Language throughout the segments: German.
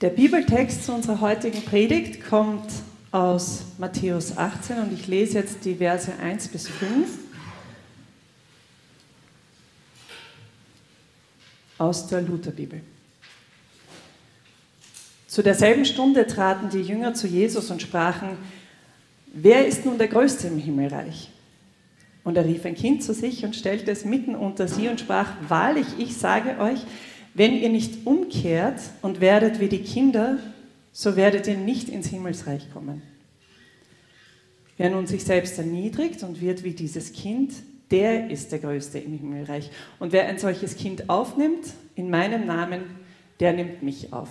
Der Bibeltext zu unserer heutigen Predigt kommt aus Matthäus 18 und ich lese jetzt die Verse 1 bis 5 aus der Lutherbibel. Zu derselben Stunde traten die Jünger zu Jesus und sprachen, wer ist nun der Größte im Himmelreich? Und er rief ein Kind zu sich und stellte es mitten unter sie und sprach, wahrlich, ich sage euch, wenn ihr nicht umkehrt und werdet wie die Kinder, so werdet ihr nicht ins Himmelsreich kommen. Wer nun sich selbst erniedrigt und wird wie dieses Kind, der ist der Größte im Himmelreich. Und wer ein solches Kind aufnimmt, in meinem Namen, der nimmt mich auf.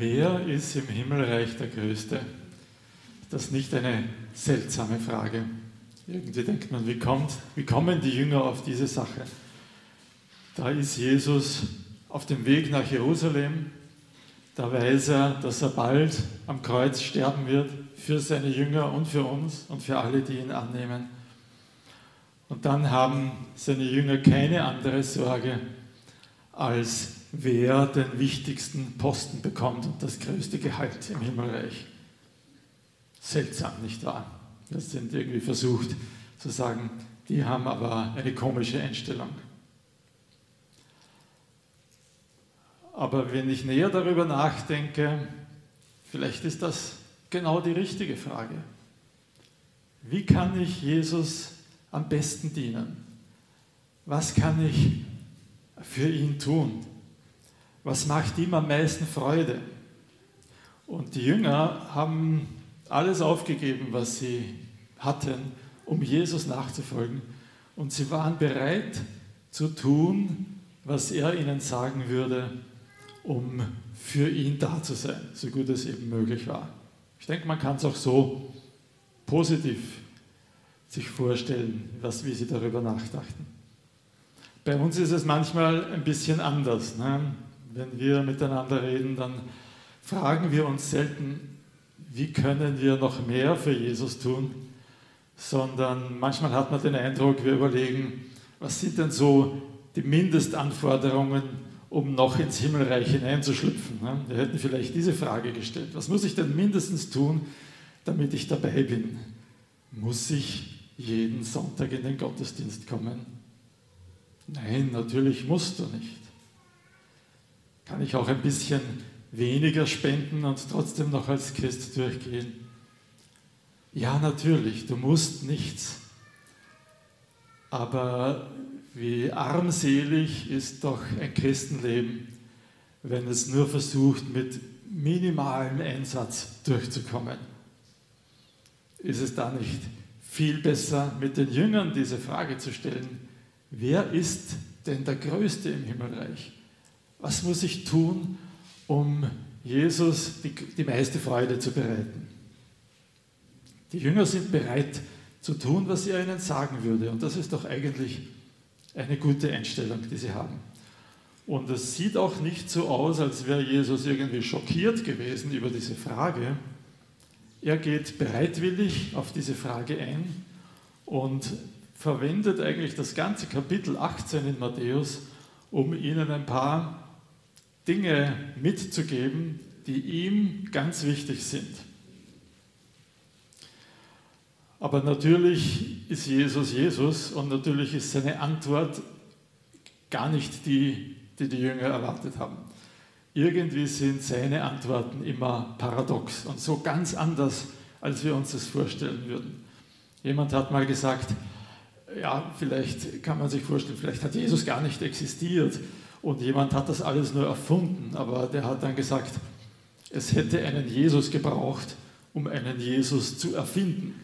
Wer ist im Himmelreich der Größte? Das ist nicht eine seltsame Frage. Irgendwie denkt man, wie, kommt, wie kommen die Jünger auf diese Sache? Da ist Jesus auf dem Weg nach Jerusalem. Da weiß er, dass er bald am Kreuz sterben wird für seine Jünger und für uns und für alle, die ihn annehmen. Und dann haben seine Jünger keine andere Sorge, als wer den wichtigsten Posten bekommt und das größte Gehalt im Himmelreich. Seltsam, nicht wahr? Das sind irgendwie versucht zu sagen, die haben aber eine komische Einstellung. Aber wenn ich näher darüber nachdenke, vielleicht ist das genau die richtige Frage. Wie kann ich Jesus am besten dienen? Was kann ich für ihn tun? Was macht ihm am meisten Freude? Und die Jünger haben alles aufgegeben, was sie hatten, um Jesus nachzufolgen. Und sie waren bereit zu tun, was er ihnen sagen würde, um für ihn da zu sein, so gut es eben möglich war. Ich denke, man kann es auch so positiv sich vorstellen, was, wie sie darüber nachdachten. Bei uns ist es manchmal ein bisschen anders. Ne? Wenn wir miteinander reden, dann fragen wir uns selten, wie können wir noch mehr für Jesus tun, sondern manchmal hat man den Eindruck, wir überlegen, was sind denn so die Mindestanforderungen, um noch ins Himmelreich hineinzuschlüpfen. Ne? Wir hätten vielleicht diese Frage gestellt. Was muss ich denn mindestens tun, damit ich dabei bin? Muss ich jeden Sonntag in den Gottesdienst kommen? Nein, natürlich musst du nicht kann ich auch ein bisschen weniger spenden und trotzdem noch als Christ durchgehen? Ja, natürlich, du musst nichts. Aber wie armselig ist doch ein Christenleben, wenn es nur versucht, mit minimalem Einsatz durchzukommen. Ist es da nicht viel besser, mit den Jüngern diese Frage zu stellen, wer ist denn der Größte im Himmelreich? Was muss ich tun, um Jesus die, die meiste Freude zu bereiten? Die Jünger sind bereit zu tun, was er ihnen sagen würde. Und das ist doch eigentlich eine gute Einstellung, die sie haben. Und es sieht auch nicht so aus, als wäre Jesus irgendwie schockiert gewesen über diese Frage. Er geht bereitwillig auf diese Frage ein und verwendet eigentlich das ganze Kapitel 18 in Matthäus, um ihnen ein paar Dinge mitzugeben, die ihm ganz wichtig sind. Aber natürlich ist Jesus Jesus und natürlich ist seine Antwort gar nicht die, die die Jünger erwartet haben. Irgendwie sind seine Antworten immer paradox und so ganz anders, als wir uns das vorstellen würden. Jemand hat mal gesagt, ja, vielleicht kann man sich vorstellen, vielleicht hat Jesus gar nicht existiert und jemand hat das alles nur erfunden, aber der hat dann gesagt, es hätte einen Jesus gebraucht, um einen Jesus zu erfinden.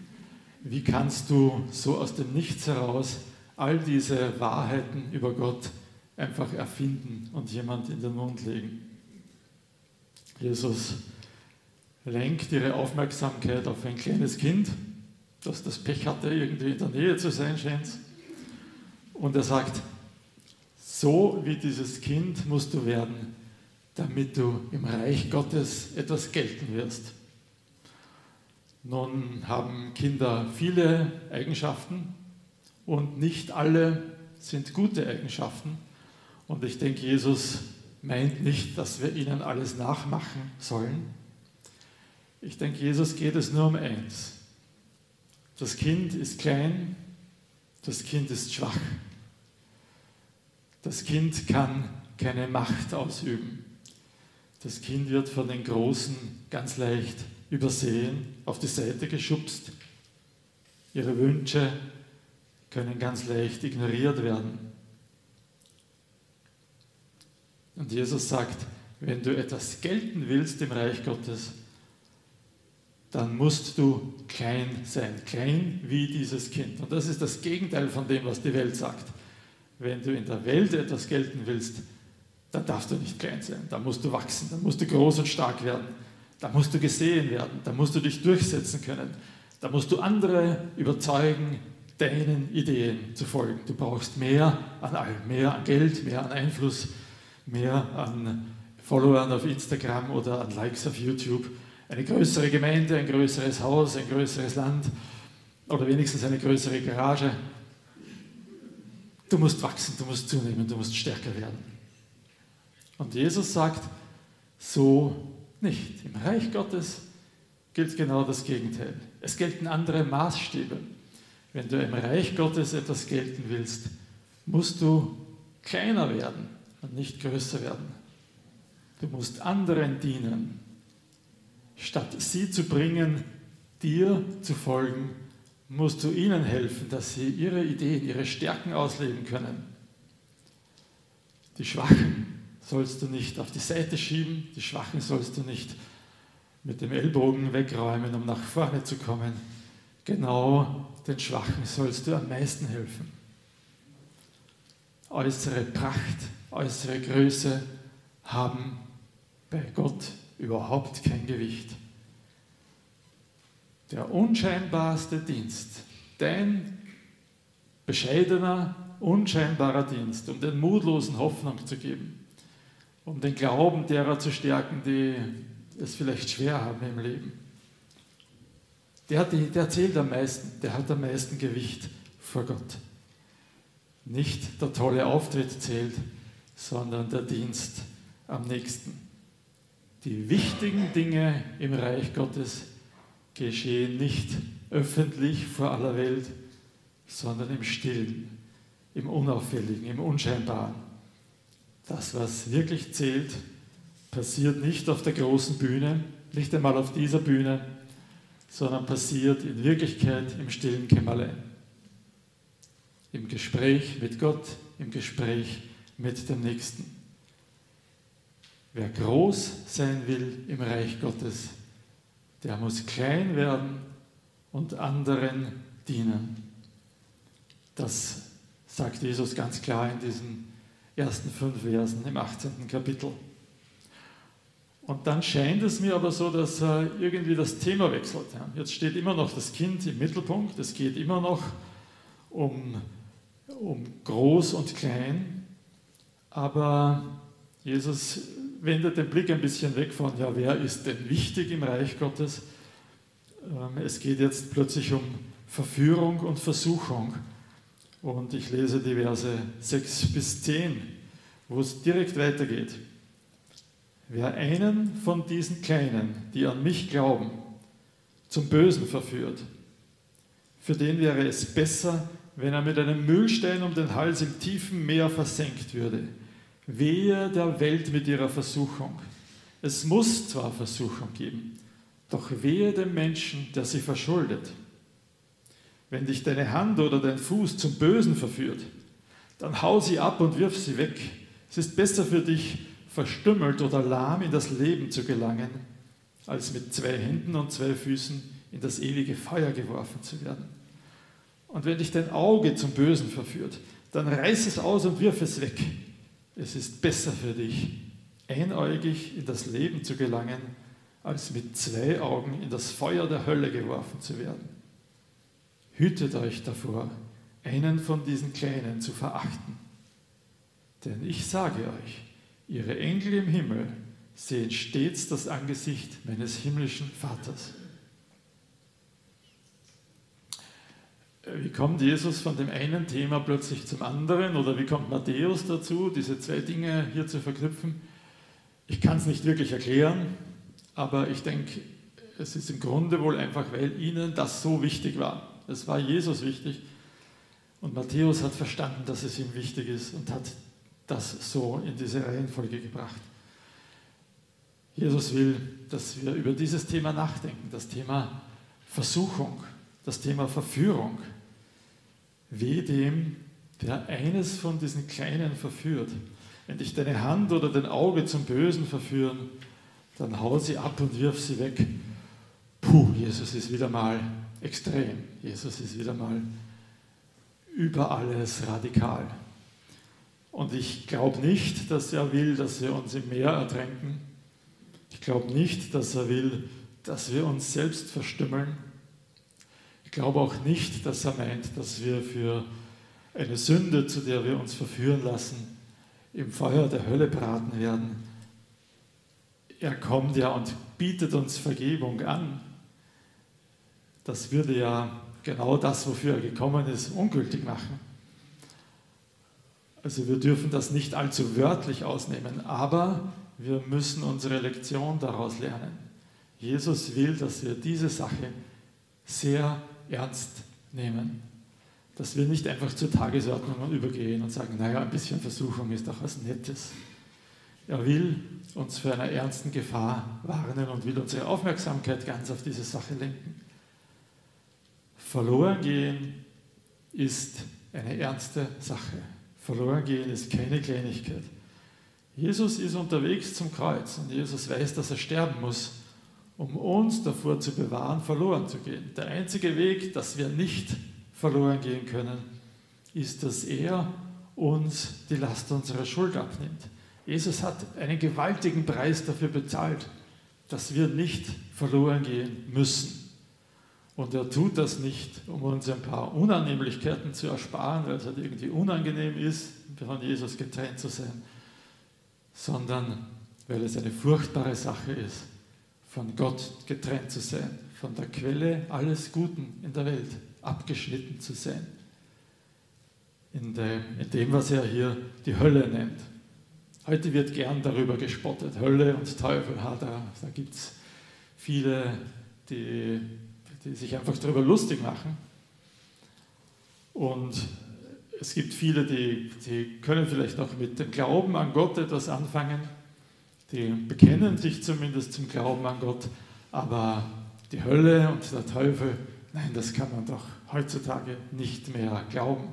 Wie kannst du so aus dem Nichts heraus all diese Wahrheiten über Gott einfach erfinden und jemand in den Mund legen? Jesus lenkt ihre Aufmerksamkeit auf ein kleines Kind, das das Pech hatte, irgendwie in der Nähe zu sein, scheint Und er sagt, so wie dieses Kind musst du werden, damit du im Reich Gottes etwas gelten wirst. Nun haben Kinder viele Eigenschaften und nicht alle sind gute Eigenschaften. Und ich denke, Jesus meint nicht, dass wir ihnen alles nachmachen sollen. Ich denke, Jesus geht es nur um eins. Das Kind ist klein, das Kind ist schwach. Das Kind kann keine Macht ausüben. Das Kind wird von den Großen ganz leicht übersehen, auf die Seite geschubst. Ihre Wünsche können ganz leicht ignoriert werden. Und Jesus sagt, wenn du etwas gelten willst im Reich Gottes, dann musst du klein sein, klein wie dieses Kind. Und das ist das Gegenteil von dem, was die Welt sagt. Wenn du in der Welt etwas gelten willst, dann darfst du nicht klein sein, dann musst du wachsen, dann musst du groß und stark werden, dann musst du gesehen werden, dann musst du dich durchsetzen können, dann musst du andere überzeugen, deinen Ideen zu folgen. Du brauchst mehr an allem, mehr an Geld, mehr an Einfluss, mehr an Followern auf Instagram oder an Likes auf YouTube, eine größere Gemeinde, ein größeres Haus, ein größeres Land oder wenigstens eine größere Garage. Du musst wachsen, du musst zunehmen, du musst stärker werden. Und Jesus sagt, so nicht. Im Reich Gottes gilt genau das Gegenteil. Es gelten andere Maßstäbe. Wenn du im Reich Gottes etwas gelten willst, musst du kleiner werden und nicht größer werden. Du musst anderen dienen. Statt sie zu bringen, dir zu folgen, musst du ihnen helfen, dass sie ihre Ideen, ihre Stärken ausleben können. Die Schwachen sollst du nicht auf die Seite schieben, die Schwachen sollst du nicht mit dem Ellbogen wegräumen, um nach vorne zu kommen. Genau den Schwachen sollst du am meisten helfen. Äußere Pracht, äußere Größe haben bei Gott überhaupt kein Gewicht. Der unscheinbarste Dienst, dein bescheidener, unscheinbarer Dienst, um den Mutlosen Hoffnung zu geben, um den Glauben derer zu stärken, die es vielleicht schwer haben im Leben. Der, der zählt am meisten, der hat am meisten Gewicht vor Gott. Nicht der tolle Auftritt zählt, sondern der Dienst am nächsten. Die wichtigen Dinge im Reich Gottes geschehen nicht öffentlich vor aller Welt, sondern im Stillen, im Unauffälligen, im Unscheinbaren. Das, was wirklich zählt, passiert nicht auf der großen Bühne, nicht einmal auf dieser Bühne, sondern passiert in Wirklichkeit im stillen Kämmerlein. Im Gespräch mit Gott, im Gespräch mit dem Nächsten. Wer groß sein will im Reich Gottes, der muss klein werden und anderen dienen. Das sagt Jesus ganz klar in diesen ersten fünf Versen im 18. Kapitel. Und dann scheint es mir aber so, dass äh, irgendwie das Thema wechselt. Jetzt steht immer noch das Kind im Mittelpunkt, es geht immer noch um, um groß und klein, aber Jesus wendet den Blick ein bisschen weg von, ja, wer ist denn wichtig im Reich Gottes? Ähm, es geht jetzt plötzlich um Verführung und Versuchung. Und ich lese die Verse 6 bis 10, wo es direkt weitergeht. Wer einen von diesen Kleinen, die an mich glauben, zum Bösen verführt, für den wäre es besser, wenn er mit einem Mühlstein um den Hals im tiefen Meer versenkt würde. Wehe der Welt mit ihrer Versuchung. Es muss zwar Versuchung geben, doch wehe dem Menschen, der sie verschuldet. Wenn dich deine Hand oder dein Fuß zum Bösen verführt, dann hau sie ab und wirf sie weg. Es ist besser für dich, verstümmelt oder lahm in das Leben zu gelangen, als mit zwei Händen und zwei Füßen in das ewige Feuer geworfen zu werden. Und wenn dich dein Auge zum Bösen verführt, dann reiß es aus und wirf es weg. Es ist besser für dich, einäugig in das Leben zu gelangen, als mit zwei Augen in das Feuer der Hölle geworfen zu werden. Hütet euch davor, einen von diesen Kleinen zu verachten. Denn ich sage euch, ihre Engel im Himmel sehen stets das Angesicht meines himmlischen Vaters. Wie kommt Jesus von dem einen Thema plötzlich zum anderen oder wie kommt Matthäus dazu, diese zwei Dinge hier zu verknüpfen? Ich kann es nicht wirklich erklären, aber ich denke, es ist im Grunde wohl einfach, weil ihnen das so wichtig war. Es war Jesus wichtig und Matthäus hat verstanden, dass es ihm wichtig ist und hat das so in diese Reihenfolge gebracht. Jesus will, dass wir über dieses Thema nachdenken, das Thema Versuchung, das Thema Verführung. Weh dem, der eines von diesen Kleinen verführt. Wenn dich deine Hand oder dein Auge zum Bösen verführen, dann hau sie ab und wirf sie weg. Puh, Jesus ist wieder mal extrem. Jesus ist wieder mal über alles radikal. Und ich glaube nicht, dass er will, dass wir uns im Meer ertränken. Ich glaube nicht, dass er will, dass wir uns selbst verstümmeln. Glaube auch nicht, dass er meint, dass wir für eine Sünde, zu der wir uns verführen lassen, im Feuer der Hölle braten werden. Er kommt ja und bietet uns Vergebung an. Das würde ja genau das, wofür er gekommen ist, ungültig machen. Also wir dürfen das nicht allzu wörtlich ausnehmen, aber wir müssen unsere Lektion daraus lernen. Jesus will, dass wir diese Sache sehr ernst nehmen. Dass wir nicht einfach zur Tagesordnung übergehen und sagen, naja, ein bisschen Versuchung ist doch was Nettes. Er will uns für eine ernsten Gefahr warnen und will unsere Aufmerksamkeit ganz auf diese Sache lenken. Verloren gehen ist eine ernste Sache. Verloren gehen ist keine Kleinigkeit. Jesus ist unterwegs zum Kreuz und Jesus weiß, dass er sterben muss, um uns davor zu bewahren, verloren zu gehen. Der einzige Weg, dass wir nicht verloren gehen können, ist, dass er uns die Last unserer Schuld abnimmt. Jesus hat einen gewaltigen Preis dafür bezahlt, dass wir nicht verloren gehen müssen. Und er tut das nicht, um uns ein paar Unannehmlichkeiten zu ersparen, weil es halt irgendwie unangenehm ist, von Jesus getrennt zu sein, sondern weil es eine furchtbare Sache ist, von Gott getrennt zu sein, von der Quelle alles Guten in der Welt abgeschnitten zu sein. In dem, in dem, was er hier die Hölle nennt. Heute wird gern darüber gespottet, Hölle und Teufel. Ha, da da gibt es viele, die die sich einfach darüber lustig machen. Und es gibt viele, die, die können vielleicht auch mit dem Glauben an Gott etwas anfangen. Die bekennen sich zumindest zum Glauben an Gott. Aber die Hölle und der Teufel, nein, das kann man doch heutzutage nicht mehr glauben.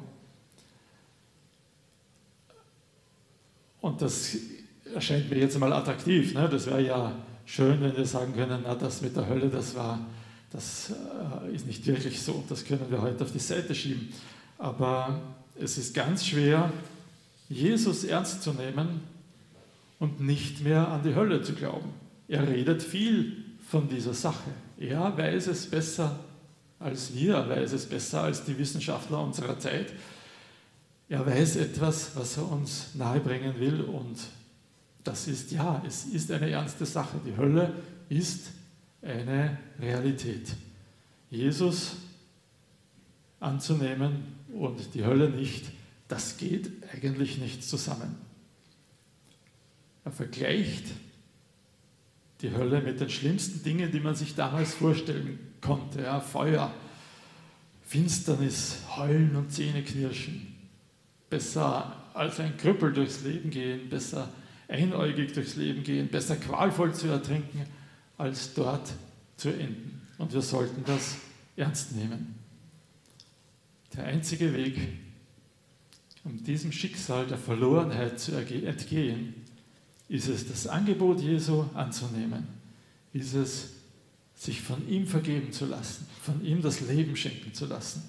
Und das erscheint mir jetzt mal attraktiv. Ne? Das wäre ja schön, wenn wir sagen können, na, das mit der Hölle, das war das äh, ist nicht wirklich so, das können wir heute auf die Seite schieben. Aber es ist ganz schwer, Jesus ernst zu nehmen und nicht mehr an die Hölle zu glauben. Er redet viel von dieser Sache. Er weiß es besser als wir, er weiß es besser als die Wissenschaftler unserer Zeit. Er weiß etwas, was er uns nahebringen will und das ist ja, es ist eine ernste Sache. Die Hölle ist eine Realität. Jesus anzunehmen und die Hölle nicht, das geht eigentlich nicht zusammen. Er vergleicht die Hölle mit den schlimmsten Dingen, die man sich damals vorstellen konnte. Ja, Feuer, Finsternis, Heulen und Zähneknirschen. Besser als ein Krüppel durchs Leben gehen, besser einäugig durchs Leben gehen, besser qualvoll zu ertrinken als dort zu enden. Und wir sollten das ernst nehmen. Der einzige Weg, um diesem Schicksal der Verlorenheit zu entgehen, ist es, das Angebot Jesu anzunehmen, ist es, sich von ihm vergeben zu lassen, von ihm das Leben schenken zu lassen.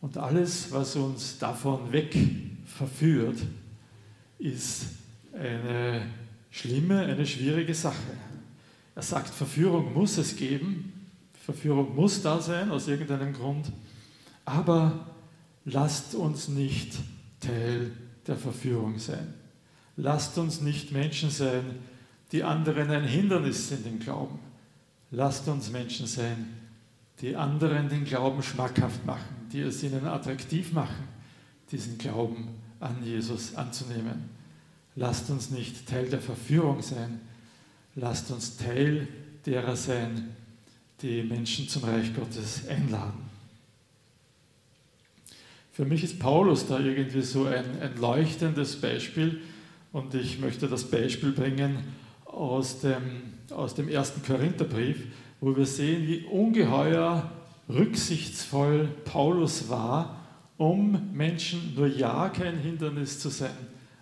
Und alles, was uns davon weg verführt, ist eine schlimme, eine schwierige Sache. Er sagt, Verführung muss es geben, Verführung muss da sein aus irgendeinem Grund, aber lasst uns nicht Teil der Verführung sein. Lasst uns nicht Menschen sein, die anderen ein Hindernis sind im Glauben. Lasst uns Menschen sein, die anderen den Glauben schmackhaft machen, die es ihnen attraktiv machen, diesen Glauben an Jesus anzunehmen. Lasst uns nicht Teil der Verführung sein, lasst uns Teil derer sein, die Menschen zum Reich Gottes einladen. Für mich ist Paulus da irgendwie so ein, ein leuchtendes Beispiel und ich möchte das Beispiel bringen aus dem, aus dem ersten Korintherbrief, wo wir sehen, wie ungeheuer rücksichtsvoll Paulus war, um Menschen nur ja kein Hindernis zu sein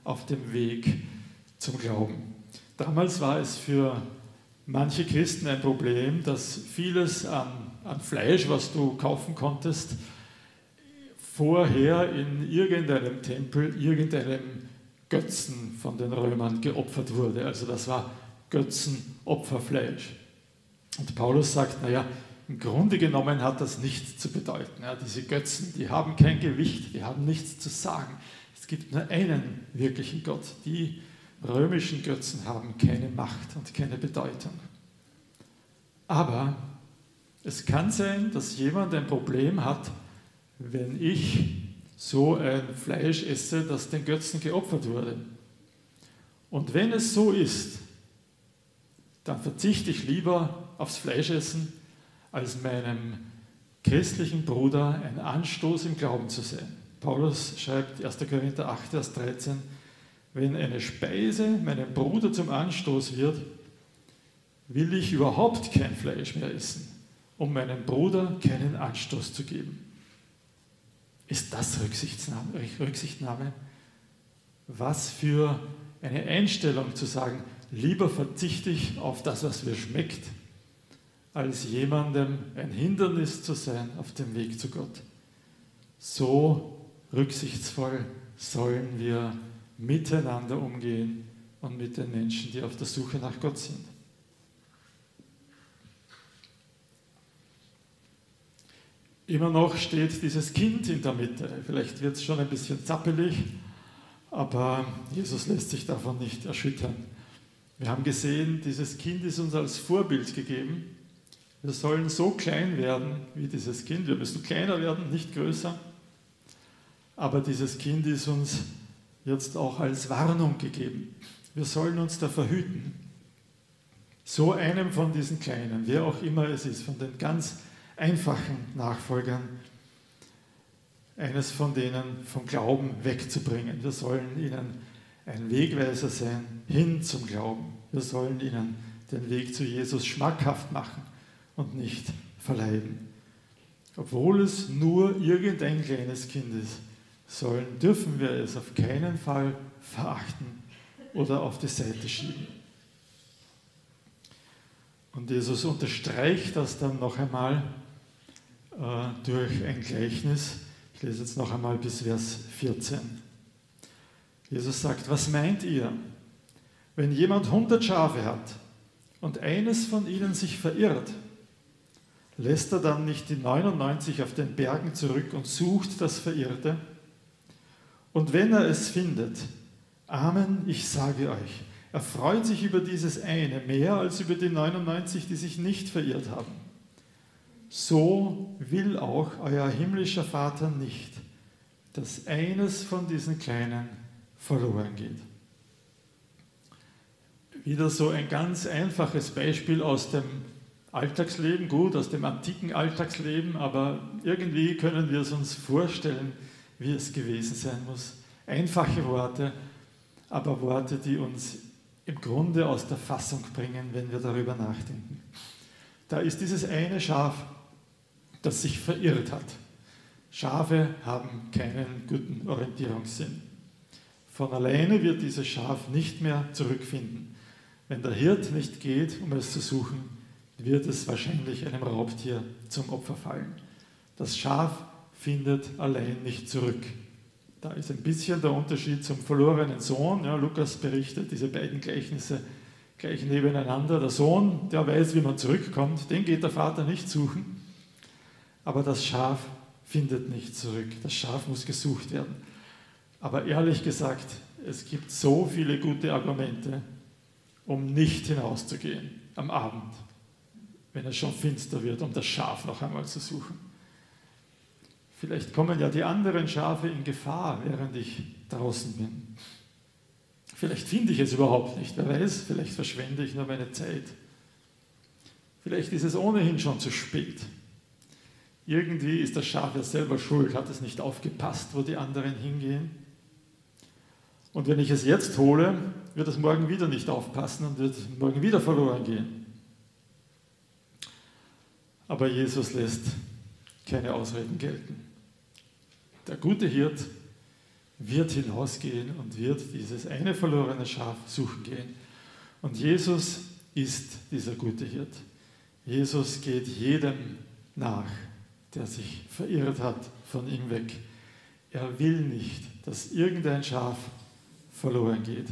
auf dem Weg zum Glauben. Damals war es für manche Christen ein Problem, dass vieles an, an Fleisch, was du kaufen konntest, vorher in irgendeinem Tempel, irgendeinem Götzen von den Römern geopfert wurde. Also das war Götzenopferfleisch. Und Paulus sagt, naja, im Grunde genommen hat das nichts zu bedeuten. Ja, diese Götzen, die haben kein Gewicht, die haben nichts zu sagen. Es gibt nur einen wirklichen Gott. Die römischen Götzen haben keine Macht und keine Bedeutung. Aber es kann sein, dass jemand ein Problem hat, wenn ich so ein Fleisch esse, das den Götzen geopfert wurde. Und wenn es so ist, dann verzichte ich lieber aufs Fleischessen, als meinem christlichen Bruder ein Anstoß im Glauben zu sein. Paulus schreibt 1. Korinther 8, Vers 13, wenn eine Speise meinem Bruder zum Anstoß wird, will ich überhaupt kein Fleisch mehr essen, um meinem Bruder keinen Anstoß zu geben. Ist das Rücksichtnahme? Rücksichtnahme? Was für eine Einstellung zu sagen, lieber verzichte ich auf das, was mir schmeckt, als jemandem ein Hindernis zu sein auf dem Weg zu Gott. So rücksichtsvoll sollen wir miteinander umgehen und mit den Menschen, die auf der Suche nach Gott sind. Immer noch steht dieses Kind in der Mitte. Vielleicht wird es schon ein bisschen zappelig, aber Jesus lässt sich davon nicht erschüttern. Wir haben gesehen, dieses Kind ist uns als Vorbild gegeben. Wir sollen so klein werden wie dieses Kind. Wir müssen kleiner werden, nicht größer. Aber dieses Kind ist uns jetzt auch als Warnung gegeben. Wir sollen uns da verhüten. So einem von diesen Kleinen, wer auch immer es ist, von den ganz einfachen Nachfolgern, eines von denen vom Glauben wegzubringen. Wir sollen ihnen ein Wegweiser sein hin zum Glauben. Wir sollen ihnen den Weg zu Jesus schmackhaft machen und nicht verleiden. Obwohl es nur irgendein kleines Kind ist, sollen, dürfen wir es auf keinen Fall verachten oder auf die Seite schieben. Und Jesus unterstreicht das dann noch einmal durch ein Gleichnis. Ich lese jetzt noch einmal bis Vers 14. Jesus sagt, was meint ihr, wenn jemand 100 Schafe hat und eines von ihnen sich verirrt, lässt er dann nicht die 99 auf den Bergen zurück und sucht das Verirrte? Und wenn er es findet, Amen, ich sage euch, er freut sich über dieses eine mehr als über die 99, die sich nicht verirrt haben so will auch euer himmlischer Vater nicht, dass eines von diesen Kleinen verloren geht. Wieder so ein ganz einfaches Beispiel aus dem Alltagsleben, gut, aus dem antiken Alltagsleben, aber irgendwie können wir es uns vorstellen, wie es gewesen sein muss. Einfache Worte, aber Worte, die uns im Grunde aus der Fassung bringen, wenn wir darüber nachdenken. Da ist dieses eine Schaf, das sich verirrt hat. Schafe haben keinen guten Orientierungssinn. Von alleine wird dieses Schaf nicht mehr zurückfinden. Wenn der Hirt nicht geht, um es zu suchen, wird es wahrscheinlich einem Raubtier zum Opfer fallen. Das Schaf findet allein nicht zurück. Da ist ein bisschen der Unterschied zum verlorenen Sohn. Ja, Lukas berichtet diese beiden Gleichnisse gleich nebeneinander. Der Sohn, der weiß, wie man zurückkommt, den geht der Vater nicht suchen aber das Schaf findet nicht zurück. Das Schaf muss gesucht werden. Aber ehrlich gesagt, es gibt so viele gute Argumente, um nicht hinauszugehen am Abend. wenn es schon finster wird, um das Schaf noch einmal zu suchen. Vielleicht kommen ja die anderen Schafe in Gefahr, während ich draußen bin. Vielleicht finde ich es überhaupt nicht, wer weiß, vielleicht verschwende ich nur meine Zeit. Vielleicht ist es ohnehin schon zu spät. Irgendwie ist das Schaf ja selber schuld, hat es nicht aufgepasst, wo die anderen hingehen. Und wenn ich es jetzt hole, wird es morgen wieder nicht aufpassen und wird morgen wieder verloren gehen. Aber Jesus lässt keine Ausreden gelten. Der gute Hirt wird hinausgehen und wird dieses eine verlorene Schaf suchen gehen. Und Jesus ist dieser gute Hirt. Jesus geht jedem nach, der sich verirrt hat von ihm weg. Er will nicht, dass irgendein Schaf verloren geht.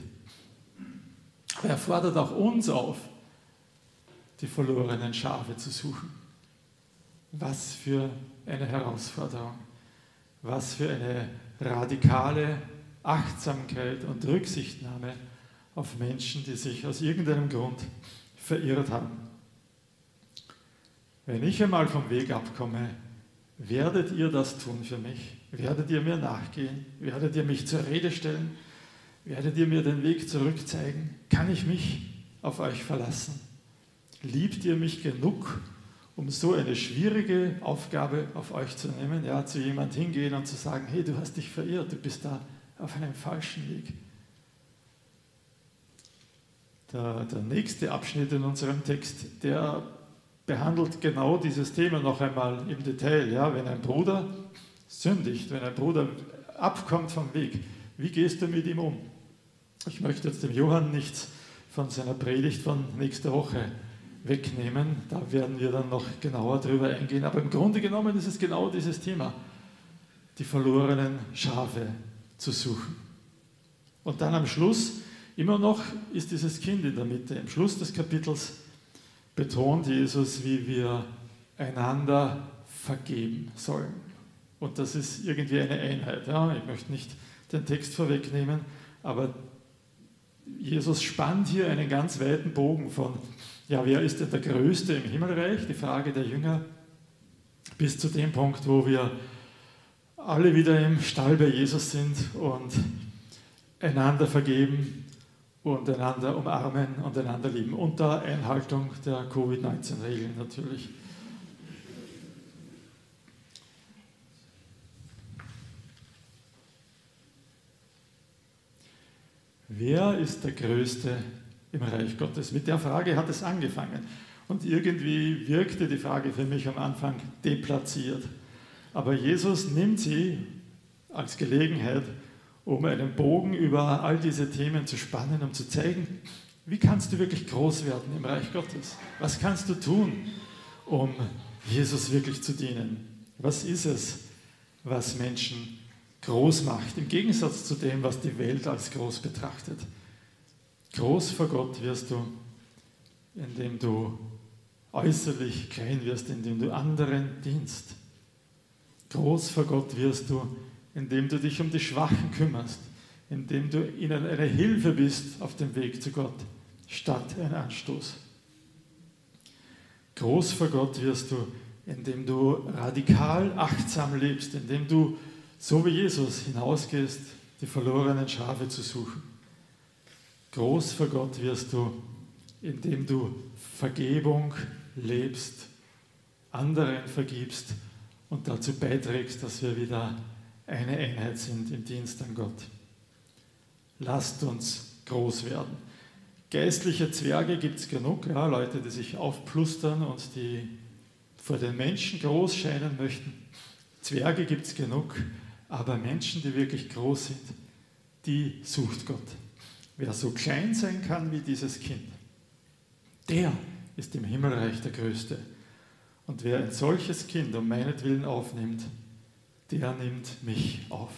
Er fordert auch uns auf, die verlorenen Schafe zu suchen. Was für eine Herausforderung. Was für eine radikale Achtsamkeit und Rücksichtnahme auf Menschen, die sich aus irgendeinem Grund verirrt haben. Wenn ich einmal vom Weg abkomme, werdet ihr das tun für mich? Werdet ihr mir nachgehen? Werdet ihr mich zur Rede stellen? Werdet ihr mir den Weg zurück zeigen? Kann ich mich auf euch verlassen? Liebt ihr mich genug, um so eine schwierige Aufgabe auf euch zu nehmen, ja, zu jemand hingehen und zu sagen, hey, du hast dich verirrt, du bist da auf einem falschen Weg. Der, der nächste Abschnitt in unserem Text, der behandelt genau dieses Thema noch einmal im Detail. Ja, wenn ein Bruder sündigt, wenn ein Bruder abkommt vom Weg, wie gehst du mit ihm um? Ich möchte jetzt dem Johann nichts von seiner Predigt von nächster Woche wegnehmen. Da werden wir dann noch genauer drüber eingehen. Aber im Grunde genommen ist es genau dieses Thema, die verlorenen Schafe zu suchen. Und dann am Schluss, immer noch ist dieses Kind in der Mitte. Im Schluss des Kapitels betont Jesus, wie wir einander vergeben sollen. Und das ist irgendwie eine Einheit. Ja? Ich möchte nicht den Text vorwegnehmen, aber Jesus spannt hier einen ganz weiten Bogen von ja, wer ist denn der Größte im Himmelreich? Die Frage der Jünger bis zu dem Punkt, wo wir alle wieder im Stall bei Jesus sind und einander vergeben und einander umarmen und einander lieben. Unter Einhaltung der Covid-19-Regeln natürlich. Wer ist der Größte im Reich Gottes? Mit der Frage hat es angefangen. Und irgendwie wirkte die Frage für mich am Anfang deplatziert. Aber Jesus nimmt sie als Gelegenheit, um einen Bogen über all diese Themen zu spannen, um zu zeigen, wie kannst du wirklich groß werden im Reich Gottes? Was kannst du tun, um Jesus wirklich zu dienen? Was ist es, was Menschen groß macht, im Gegensatz zu dem, was die Welt als groß betrachtet? Groß vor Gott wirst du, indem du äußerlich klein wirst, indem du anderen dienst. Groß vor Gott wirst du, indem du dich um die Schwachen kümmerst, indem du ihnen eine Hilfe bist auf dem Weg zu Gott, statt ein Anstoß. Groß vor Gott wirst du, indem du radikal achtsam lebst, indem du, so wie Jesus, hinausgehst, die verlorenen Schafe zu suchen. Groß vor Gott wirst du, indem du Vergebung lebst, anderen vergibst und dazu beiträgst, dass wir wieder eine Einheit sind im Dienst an Gott. Lasst uns groß werden. Geistliche Zwerge gibt es genug, ja, Leute, die sich aufplustern und die vor den Menschen groß scheinen möchten. Zwerge gibt es genug, aber Menschen, die wirklich groß sind, die sucht Gott. Wer so klein sein kann wie dieses Kind, der ist im Himmelreich der Größte. Und wer ein solches Kind um meinetwillen aufnimmt, der nimmt mich auf.